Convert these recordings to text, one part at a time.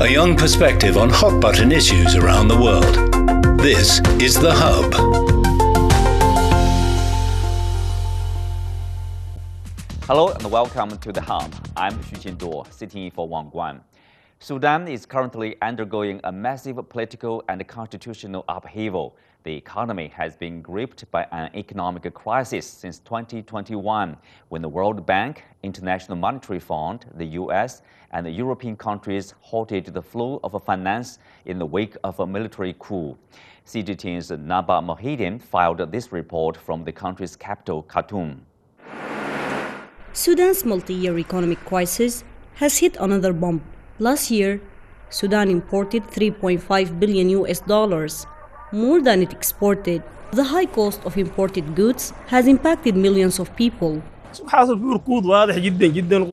a young perspective on hot button issues around the world. This is The Hub. Hello and welcome to The Hub. I'm Xu Qinduo, sitting in for Wang Guan. Sudan is currently undergoing a massive political and constitutional upheaval the economy has been gripped by an economic crisis since 2021, when the World Bank, International Monetary Fund, the US, and the European countries halted the flow of finance in the wake of a military coup. CGTN's Naba Mohiedeen filed this report from the country's capital, Khartoum. Sudan's multi-year economic crisis has hit another bump. Last year, Sudan imported 3.5 billion US dollars more than it exported. The high cost of imported goods has impacted millions of people.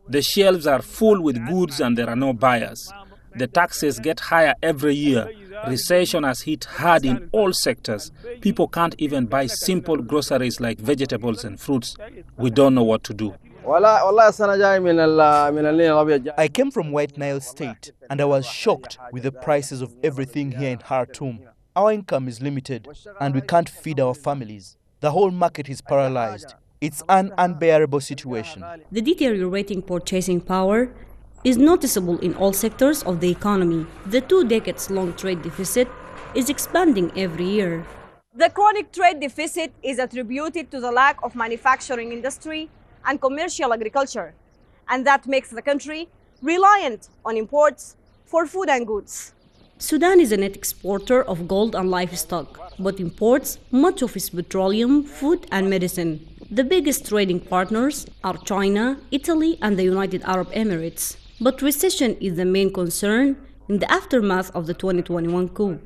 The shelves are full with goods and there are no buyers. The taxes get higher every year. Recession has hit hard in all sectors. People can't even buy simple groceries like vegetables and fruits. We don't know what to do. I came from White Nile State and I was shocked with the prices of everything here in Khartoum. Our income is limited and we can't feed our families. The whole market is paralyzed. It's an unbearable situation. The deteriorating purchasing power is noticeable in all sectors of the economy. The two decades long trade deficit is expanding every year. The chronic trade deficit is attributed to the lack of manufacturing industry and commercial agriculture, and that makes the country reliant on imports for food and goods. Sudan is a net exporter of gold and livestock, but imports much of its petroleum, food, and medicine. The biggest trading partners are China, Italy, and the United Arab Emirates. But recession is the main concern in the aftermath of the 2021 coup.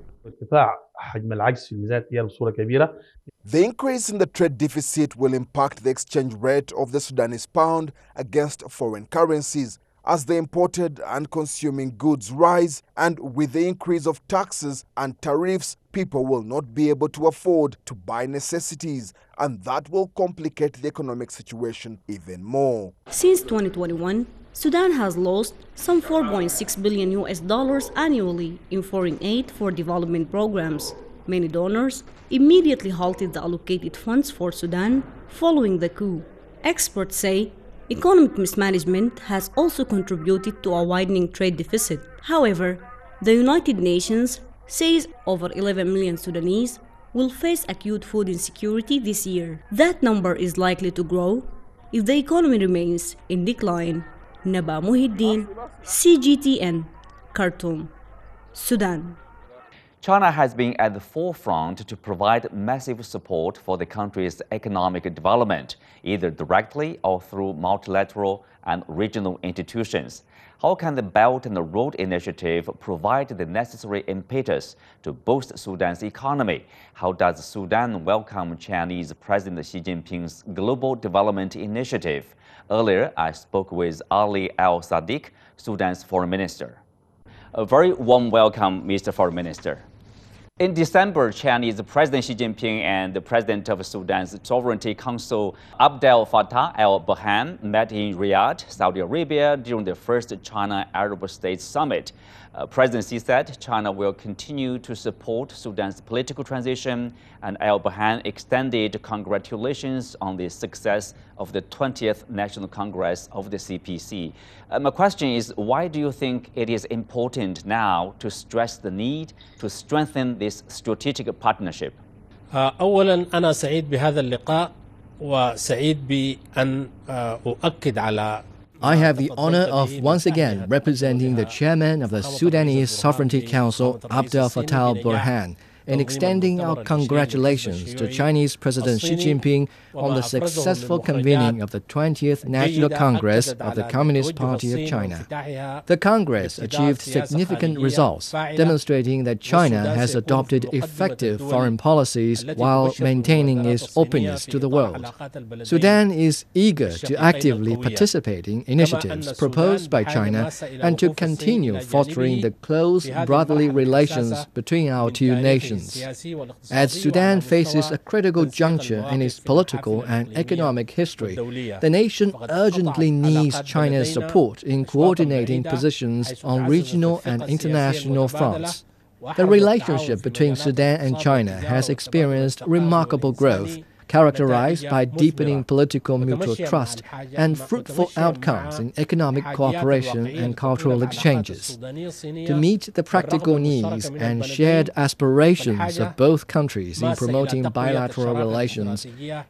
The increase in the trade deficit will impact the exchange rate of the Sudanese pound against foreign currencies as the imported and consuming goods rise and with the increase of taxes and tariffs people will not be able to afford to buy necessities and that will complicate the economic situation even more. Since 2021, Sudan has lost some 4.6 billion US dollars annually in foreign aid for development programs. Many donors immediately halted the allocated funds for Sudan following the coup. Experts say Economic mismanagement has also contributed to a widening trade deficit. However, the United Nations says over 11 million Sudanese will face acute food insecurity this year. That number is likely to grow if the economy remains in decline. Naba Mohiedeen, CGTN, Khartoum, Sudan. China has been at the forefront to provide massive support for the country's economic development, either directly or through multilateral and regional institutions. How can the Belt and Road Initiative provide the necessary impetus to boost Sudan's economy? How does Sudan welcome Chinese President Xi Jinping's Global Development Initiative? Earlier, I spoke with Ali Al Sadiq, Sudan's foreign minister. A very warm welcome, Mr. Foreign Minister. In December, Chinese President Xi Jinping and the President of Sudan's Sovereignty Council, Abdel Fattah al-Burhan, met in Riyadh, Saudi Arabia during the first China-Arab States Summit. Uh, President Xi said China will continue to support Sudan's political transition, and al-Burhan extended congratulations on the success of the 20th National Congress of the CPC. Uh, my question is why do you think it is important now to stress the need to strengthen this strategic partnership? Uh, اولا انا سعيد بهذا اللقاء بان اؤكد على I have the honor of once again representing the chairman of the Sudanese Sovereignty Council, Abdel Fattah al-Burhan, in extending our congratulations to Chinese President Xi Jinping on the successful convening of the 20th National Congress of the Communist Party of China. The Congress achieved significant results, demonstrating that China has adopted effective foreign policies while maintaining its openness to the world. Sudan is eager to actively participate in initiatives proposed by China and to continue fostering the close brotherly relations between our two nations relations. As Sudan faces a critical juncture in its political and economic history, the nation urgently needs China's support in coordinating positions on regional and international fronts. The relationship between Sudan and China has experienced remarkable growth characterized by deepening political mutual trust and fruitful outcomes in economic cooperation and cultural exchanges. To meet the practical needs and shared aspirations of both countries in promoting bilateral relations,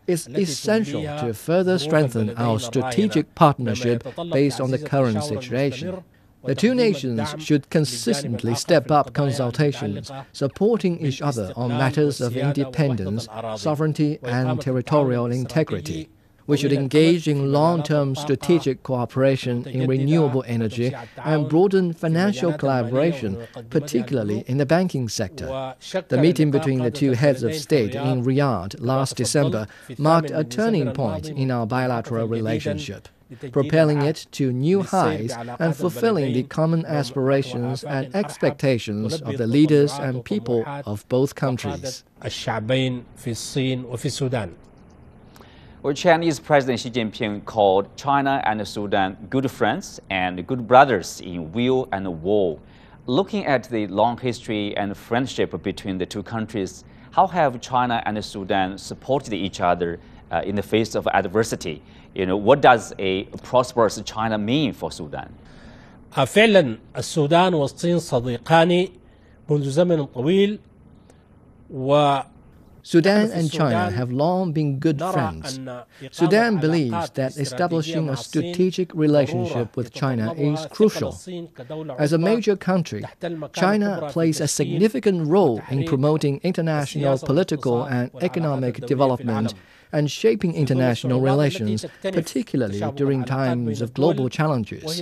it's essential to further strengthen our strategic partnership based on the current situation. The two nations should consistently step up consultations, supporting each other on matters of independence, sovereignty, and territorial integrity. We should engage in long term strategic cooperation in renewable energy and broaden financial collaboration, particularly in the banking sector. The meeting between the two heads of state in Riyadh last December marked a turning point in our bilateral relationship propelling it to new highs and fulfilling the common aspirations and expectations of the leaders and people of both countries. Well, Chinese President Xi Jinping called China and Sudan good friends and good brothers in will and war. Looking at the long history and friendship between the two countries, how have China and Sudan supported each other uh, in the face of adversity? You know, what does a prosperous China mean for Sudan? فعلا السودان والصين صديقان منذ زمن طويل و Sudan and China have long been good friends. Sudan believes that establishing a strategic relationship with China is crucial. As a major country, China plays a significant role in promoting international political and economic development and shaping international relations, particularly during times of global challenges.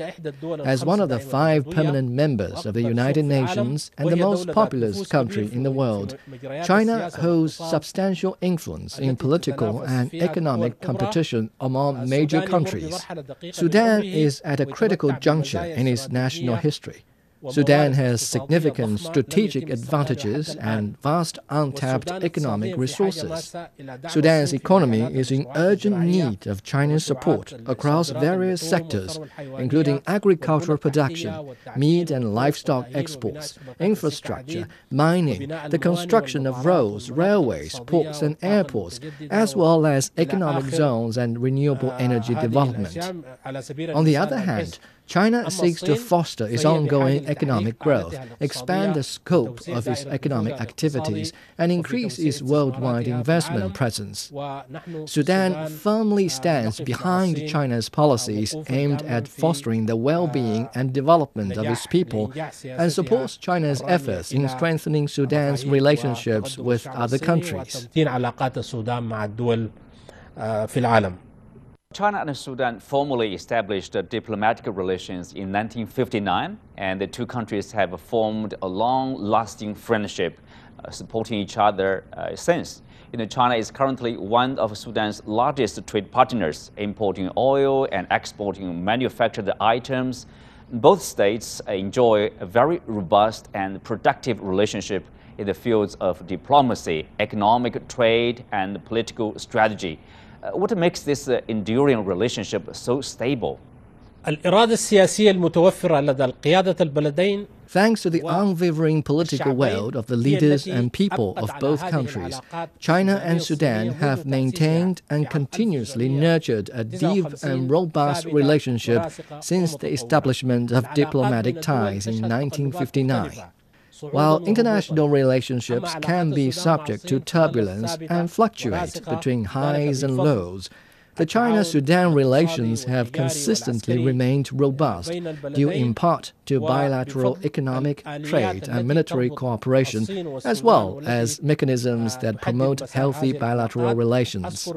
As one of the five permanent members of the United Nations and the most populous country in the world, China holds substantial influence in political and economic competition among major countries. Sudan is at a critical juncture in its national history. Sudan has significant strategic advantages and vast untapped economic resources. Sudan's economy is in urgent need of China's support across various sectors, including agricultural production, meat and livestock exports, infrastructure, mining, the construction of roads, railways, ports, and airports, as well as economic zones and renewable energy development. On the other hand, China seeks to foster its ongoing economic growth, expand the scope of its economic activities, and increase its worldwide investment presence. Sudan firmly stands behind China's policies aimed at fostering the well being and development of its people and supports China's efforts in strengthening Sudan's relationships with other countries. China and Sudan formally established diplomatic relations in 1959, and the two countries have formed a long-lasting friendship, uh, supporting each other uh, since. You know, China is currently one of Sudan's largest trade partners, importing oil and exporting manufactured items. Both states enjoy a very robust and productive relationship in the fields of diplomacy, economic trade, and political strategy. Uh, what makes this uh, enduring relationship so stable? الإرادة السياسية المتوفرة لدى القيادة البلدين Thanks to the unwavering political will of the leaders and people of both countries, China and Sudan have maintained and continuously nurtured a deep and robust relationship since the establishment of diplomatic ties in 1959. While international relationships can be subject to turbulence and fluctuate between highs and lows, the China Sudan relations have consistently remained robust, due in part to bilateral economic, trade, and military cooperation, as well as mechanisms that promote healthy bilateral relations.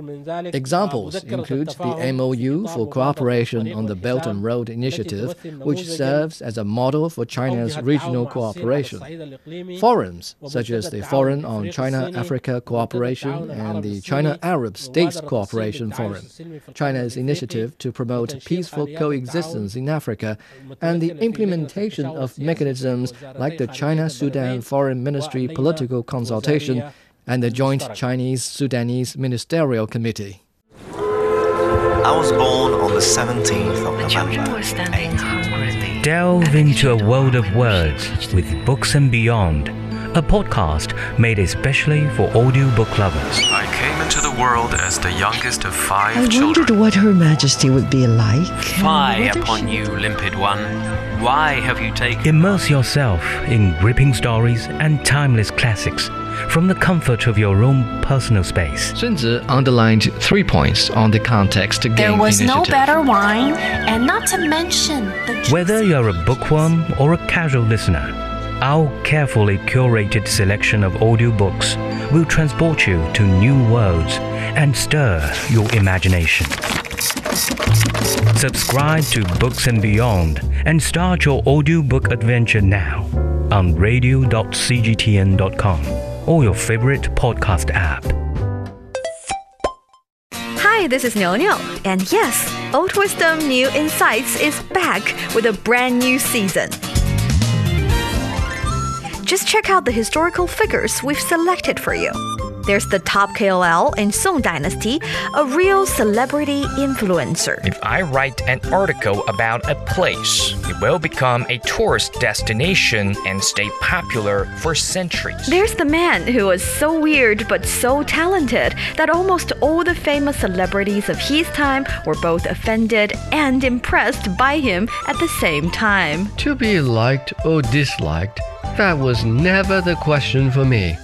Examples include the MOU for cooperation on the Belt and Road Initiative, which serves as a model for China's regional cooperation. Forums such as the Forum on China Africa Cooperation and the China Arab States Cooperation Forum. China's initiative to promote peaceful coexistence in Africa, and the implementation implementation of mechanisms like the China Sudan Foreign Ministry Political Consultation and the Joint Chinese Sudanese Ministerial Committee. I was born on the 17th of November. Delve into a world of words with Books and Beyond, a podcast made especially for audiobook lovers. I came into the world as the youngest of five I children. wondered what Her Majesty would be like. Fie upon you, limpid one. Why have you taken Immerse yourself in gripping stories and timeless classics from the comfort of your own personal space. Sun uh, Tzu underlined three points on the context to gain There was no better wine, and not to mention the Whether you're a bookworm or a casual listener, our carefully curated selection of audiobooks will transport you to new worlds and stir your imagination. Subscribe to Books and Beyond and start your audiobook adventure now on radio.cgtn.com or your favorite podcast app. Hi, this is Niu Niu, and yes, Old Wisdom New Insights is back with a brand new season. Just check out the historical figures we've selected for you. There's the top KOL in Song Dynasty, a real celebrity influencer. If I write an article about a place, it will become a tourist destination and stay popular for centuries. There's the man who was so weird but so talented that almost all the famous celebrities of his time were both offended and impressed by him at the same time. To be liked or disliked, that was never the question for me.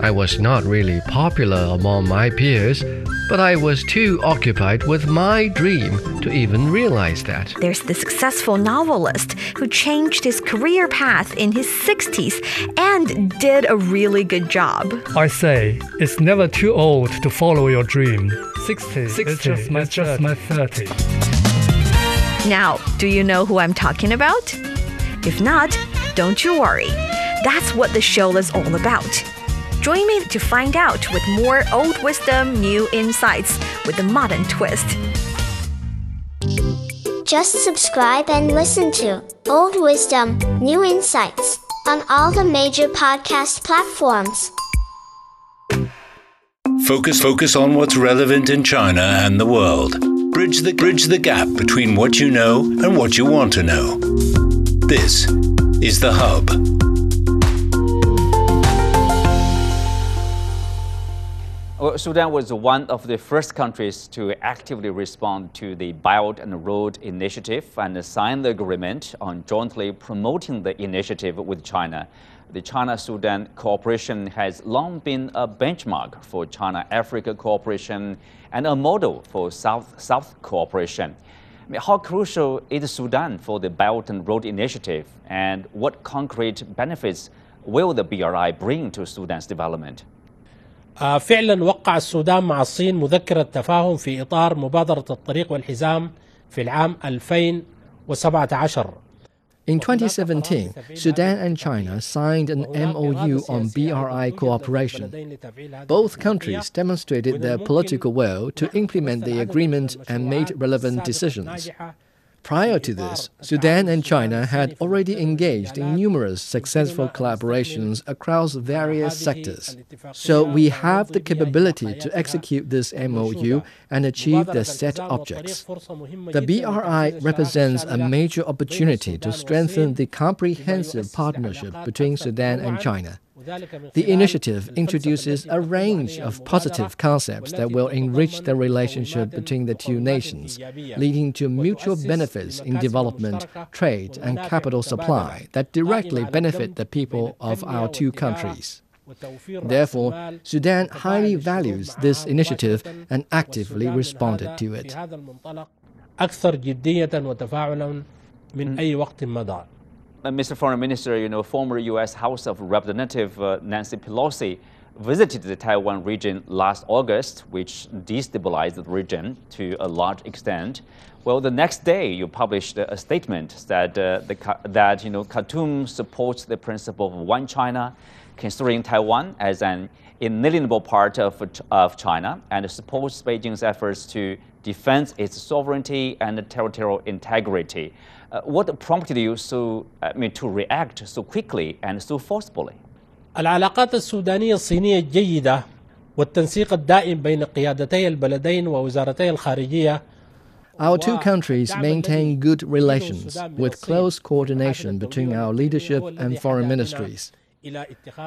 I was not really popular among my peers, but I was too occupied with my dream to even realize that. There's the successful novelist who changed his career path in his 60s and did a really good job. I say, it's never too old to follow your dream. 60, is just my, just my 30. Now, do you know who I'm talking about? If not, don't you worry. That's what the show is all about. Join me to find out with more old wisdom, new insights with a modern twist. Just subscribe and listen to Old Wisdom New Insights on all the major podcast platforms. Focus focus on what's relevant in China and the world. Bridge the bridge the gap between what you know and what you want to know. This is the hub. Well, Sudan was one of the first countries to actively respond to the Belt and Road Initiative and sign the agreement on jointly promoting the initiative with China. The China Sudan cooperation has long been a benchmark for China Africa cooperation and a model for South South cooperation. I mean, how crucial is Sudan for the Belt and Road Initiative, and what concrete benefits will the BRI bring to Sudan's development? آه، فعلا وقع السودان مع الصين مذكرة تفاهم في إطار مبادرة الطريق والحزام في العام 2017 in 2017, Sudan and China signed an MOU on BRI cooperation. Both countries demonstrated their political will to implement the agreement and made relevant decisions. Prior to this, Sudan and China had already engaged in numerous successful collaborations across various sectors. So we have the capability to execute this MOU and achieve the set objects. The BRI represents a major opportunity to strengthen the comprehensive partnership between Sudan and China. The initiative introduces a range of positive concepts that will enrich the relationship between the two nations, leading to mutual benefits in development, trade, and capital supply that directly benefit the people of our two countries. Therefore, Sudan highly values this initiative and actively responded to it. أكثر جدية وتفاعلا من أي وقت مضى Uh, Mr. Foreign Minister, you know, former U.S. House of Representative uh, Nancy Pelosi visited the Taiwan region last August, which destabilized the region to a large extent. Well, the next day, you published a statement that uh, the, that you know Khartoum supports the principle of one China, considering Taiwan as an inalienable part of, of China, and supports Beijing's efforts to defend its sovereignty and territorial integrity. Uh, what prompted you so, I mean, to react so quickly and so forcefully? العلاقات السودانية الصينية الجيدة والتنسيق الدائم بين قيادتي البلدين ووزارتي الخارجية Our two countries maintain good relations with close coordination between our leadership and foreign ministries.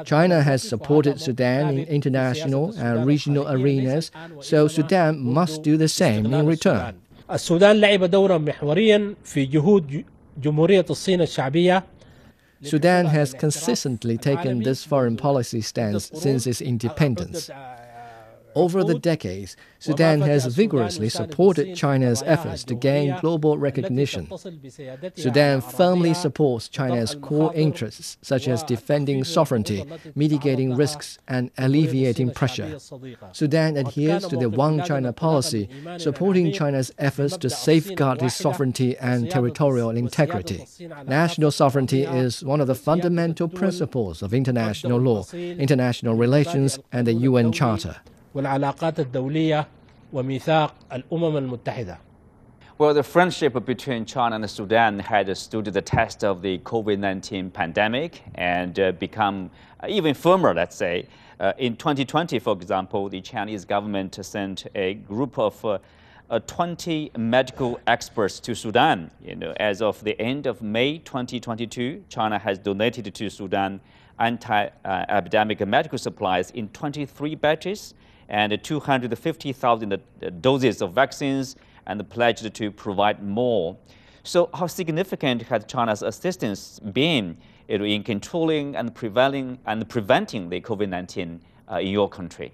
China has supported Sudan in international and regional arenas, so Sudan must do the same in return. السودان لعب دورا محوريا في جهود جمهورية الصين الشعبية Sudan has consistently taken this foreign policy stance since its independence. Over the decades, Sudan has vigorously supported China's efforts to gain global recognition. Sudan firmly supports China's core interests, such as defending sovereignty, mitigating risks, and alleviating pressure. Sudan adheres to the One China policy, supporting China's efforts to safeguard its sovereignty and territorial integrity. National sovereignty is one of the fundamental principles of international law, international relations, and the UN Charter. والعلاقات الدولية وميثاق الأمم المتحدة. Well, the friendship between China and Sudan had stood the test of the COVID 19 pandemic and uh, become even firmer, let's say. Uh, in 2020, for example, the Chinese government sent a group of uh, uh 20 medical experts to Sudan. You know, as of the end of May 2022, China has donated to Sudan anti-epidemic medical supplies in 23 batches and 250,000 doses of vaccines and pledged to provide more. So, how significant has China's assistance been in controlling and preventing and preventing the COVID-19 uh, in your country?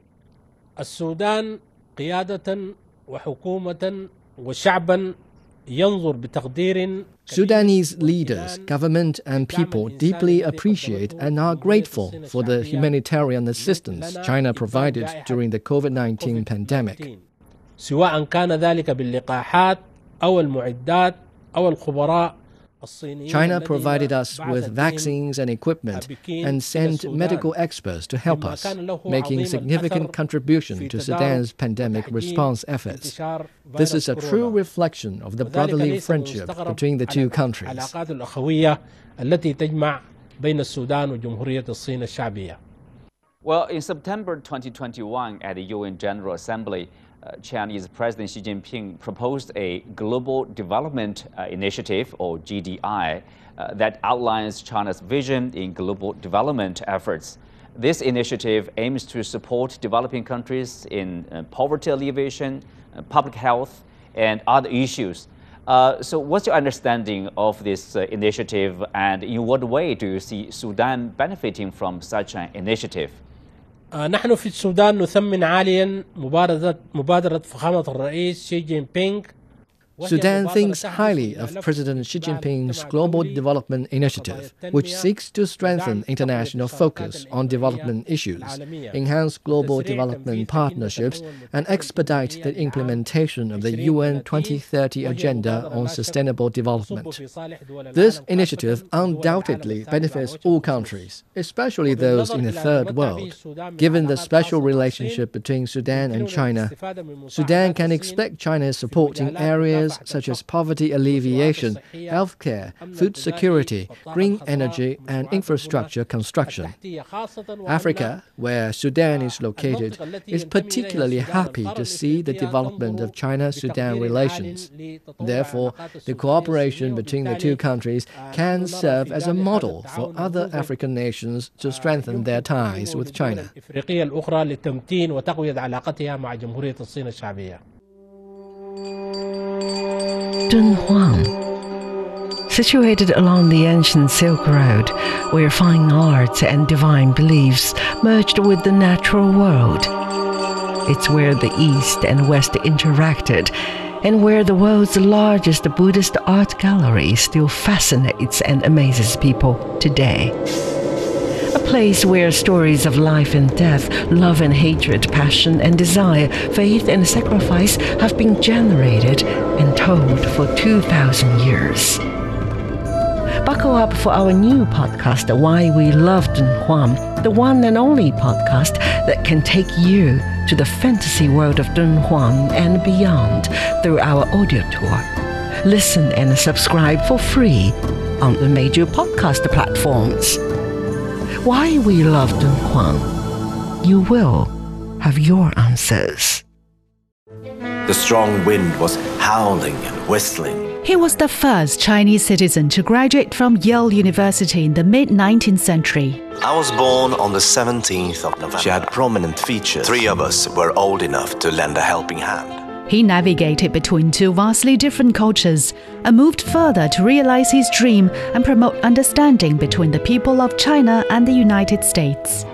السودان قيادة وحكومة وشعبا ينظر بتقدير Sudanese leaders, government, and people deeply appreciate and are grateful for the humanitarian assistance China provided during the COVID 19 pandemic. سواء كان ذلك باللقاحات أو المعدات أو الخبراء China provided us with vaccines and equipment and sent medical experts to help us, making significant contribution to Sudan's pandemic response efforts. This is a true reflection of the brotherly friendship between the two countries. Well, in September 2021, at the UN General Assembly, uh, Chinese President Xi Jinping proposed a Global Development uh, Initiative, or GDI, uh, that outlines China's vision in global development efforts. This initiative aims to support developing countries in uh, poverty alleviation, uh, public health, and other issues. So, what's your understanding of this initiative, and in what way do you see Sudan benefiting from such an initiative? نحن في السودان نثمن عاليا مبادرة مبادرة فخامة الرئيس شي جين بينغ Sudan thinks highly of President Xi Jinping's Global Development Initiative, which seeks to strengthen international focus on development issues, enhance global development partnerships, and expedite the implementation of the UN 2030 Agenda on Sustainable Development. This initiative undoubtedly benefits all countries, especially those in the Third World. Given the special relationship between Sudan and China, Sudan can expect China's support in areas areas such as poverty alleviation, healthcare, food security, green energy, and infrastructure construction. Africa, where Sudan is located, is particularly happy to see the development of China Sudan relations. Therefore, the cooperation between the two countries can serve as a model for other African nations to strengthen their ties with China. Dunhuang. Situated along the ancient Silk Road, where fine arts and divine beliefs merged with the natural world. It's where the East and West interacted, and where the world's largest Buddhist art gallery still fascinates and amazes people today a place where stories of life and death, love and hatred, passion and desire, faith and sacrifice have been generated and told for 2,000 years. Buckle up for our new podcast, Why We Love Dunhuang, the one and only podcast that can take you to the fantasy world of Dunhuang and beyond through our audio tour Listen and subscribe for free on the major podcast platforms. Why we love Dun Huang? You will have your answers. The strong wind was howling and whistling. He was the first Chinese citizen to graduate from Yale University in the mid 19th century. I was born on the 17th of November. She had prominent features. Three of us were old enough to lend a helping hand. He navigated between two vastly different cultures and moved further to realize his dream and promote understanding between the people of China and the United States.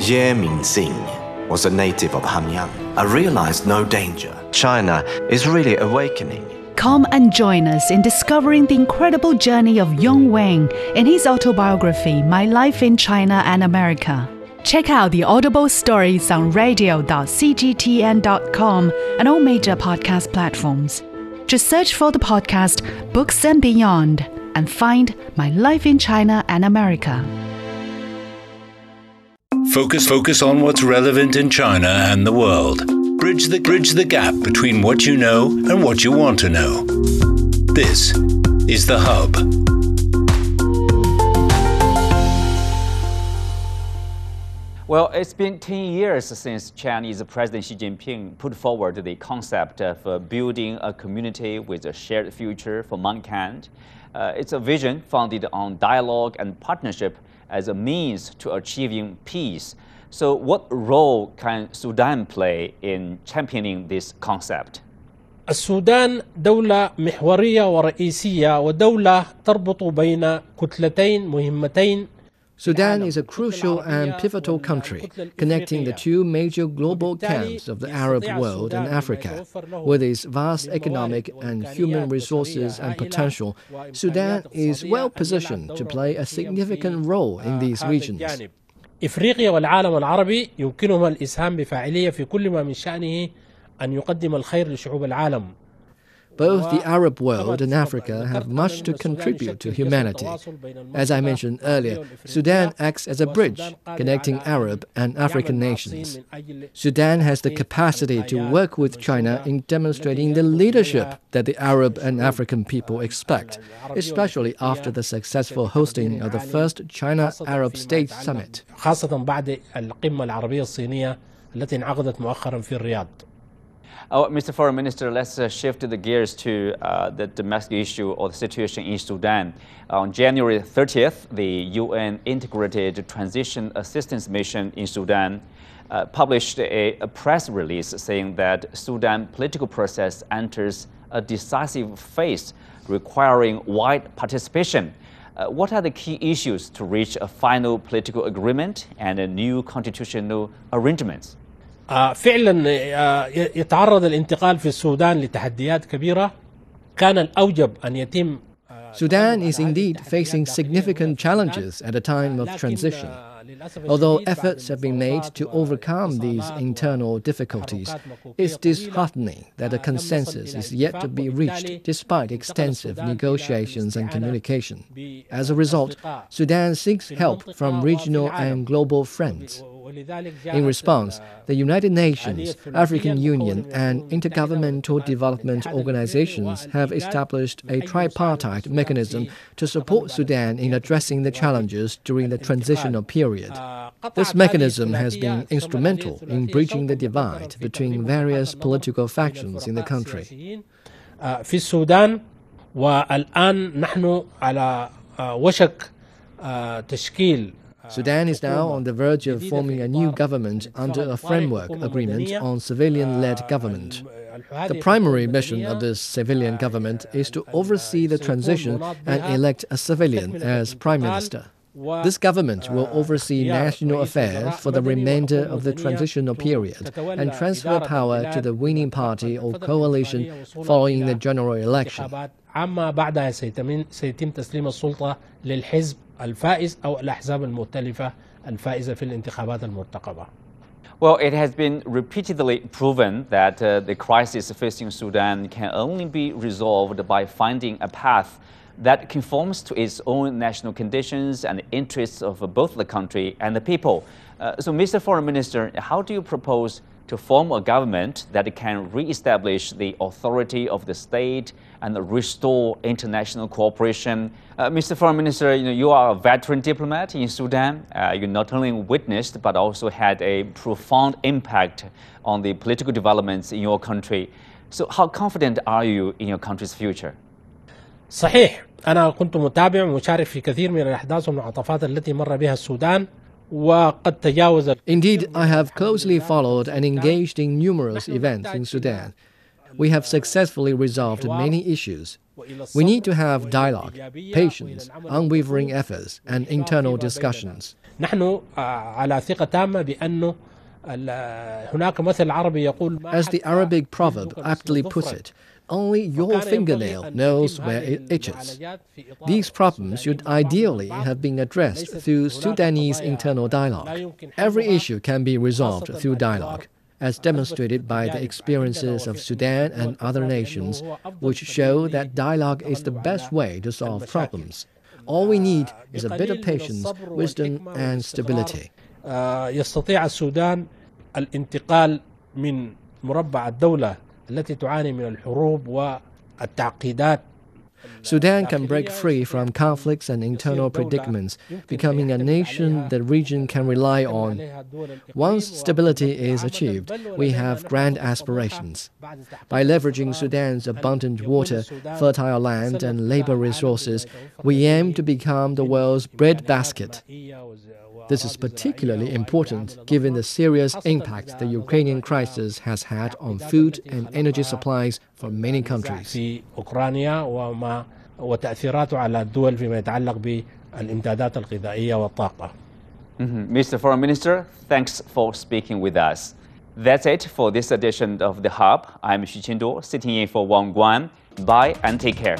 Ye Mingxing was a native of Hanyang. I realized no danger. China is really awakening. Come and join us in discovering the incredible journey of Yung Wing in his autobiography, My Life in China and America. Check out the Audible stories on radio.cgtn.com and all major podcast platforms. Just search for the podcast Books and Beyond and find My Life in China and America. Focus focus on what's relevant in China and the world. Bridge the bridge the gap between what you know and what you want to know. This is the hub. Well, it's been 10 years since Chinese President Xi Jinping put forward the concept of uh, building a community with a shared future for mankind. Uh, it's a vision founded on dialogue and partnership as a means to achieving peace. So, what role can Sudan play in championing this concept? السودان دولة محورية ورئيسية ودولة تربط بين كتلتين مهمتين Sudan is a crucial and pivotal country, connecting the two major global camps of the Arab world and Africa. With its vast economic and human resources and potential, Sudan is well positioned to play a significant role in these regions. إفريقيا والعالم العربي يمكنهما الإسهام بفاعلية في كل ما من شأنه أن يقدم الخير لشعوب العالم Both the Arab world and Africa have much to contribute to humanity. As I mentioned earlier, Sudan acts as a bridge connecting Arab and African nations. Sudan has the capacity to work with China in demonstrating the leadership that the Arab and African people expect, especially after the successful hosting of the first China Arab State Summit. خاصة بعد القمة العربية الصينية التي انعقدت مؤخرا في الرياض. Oh, Mr. Foreign Minister, let's uh, shift the gears to uh, the domestic issue or the situation in Sudan. On January 30th, the UN Integrated Transition Assistance Mission in Sudan uh, published a, a, press release saying that Sudan political process enters a decisive phase requiring wide participation. Uh, what are the key issues to reach a final political agreement and a new constitutional arrangements? فعلا يتعرض الانتقال في السودان لتحديات كبيرة كان الأوجب أن يتم Sudan is indeed facing significant challenges at a time of transition. Although efforts have been made to overcome these internal difficulties, it's disheartening that a consensus is yet to be reached despite extensive negotiations and communication. As a result, Sudan seeks help from regional and global friends. In response, the United Nations, African Union, and intergovernmental development organizations have established a tripartite mechanism to support Sudan in addressing the challenges during the transitional period. This mechanism has been instrumental in bridging the divide between various political factions in the country. في السودان والآن نحن على وشك تشكيل Sudan is now on the verge of forming a new government under a framework agreement on civilian led government. The primary mission of this civilian government is to oversee the transition and elect a civilian as prime minister. This government will oversee national affairs for the remainder of the transitional period and transfer power to the winning party or coalition following the general election. عما بعدها سيتم تسليم السلطة للحزب الفائز أو الأحزاب المؤتلفة الفائزة في الانتخابات المرتقبة. Well, it has been repeatedly proven that uh, the crisis facing Sudan can only be resolved by finding a path that conforms to its own national conditions and interests of both the country and the people. Uh, so, Mr. Foreign Minister, how do you propose to form a government that can re-establish the authority of the state and restore international cooperation. Uh, Mr. Foreign Minister, you, know, you are a veteran diplomat in Sudan. Uh, you not only witnessed but also had a profound impact on the political developments in your country. So how confident are you in your country's future? صحيح أنا كنت متابع ومشارك في كثير من الأحداث والمعطفات التي مر بها السودان وقد تجاوز Indeed, I have closely followed and engaged in numerous events in Sudan. We have successfully resolved many issues. We need to have dialogue, patience, unwavering efforts, and internal discussions. As the Arabic proverb aptly puts it, only your fingernail knows where it itches. These problems should ideally have been addressed through Sudanese internal dialogue. Every issue can be resolved through dialogue, as demonstrated by the experiences of Sudan and other nations, which show that dialogue is the best way to solve problems. All we need is a bit of patience, wisdom, and stability. يستطيع السودان الانتقال من مربع الدولة التي تعاني من الحروب والتعقيدات Sudan can break free from conflicts and internal predicaments, becoming a nation the region can rely on. Once stability is achieved, we have grand aspirations. By leveraging Sudan's abundant water, fertile land, and labor resources, we aim to become the world's breadbasket. This is particularly important given the serious impact the Ukrainian crisis has had on food and energy supplies for many countries. في أوكرانيا Mr. Mm-hmm. Foreign Minister, thanks for speaking with us. That's it for this edition of The Hub. I'm Xu Qinduo, sitting in for Wang Guan. Bye and take care.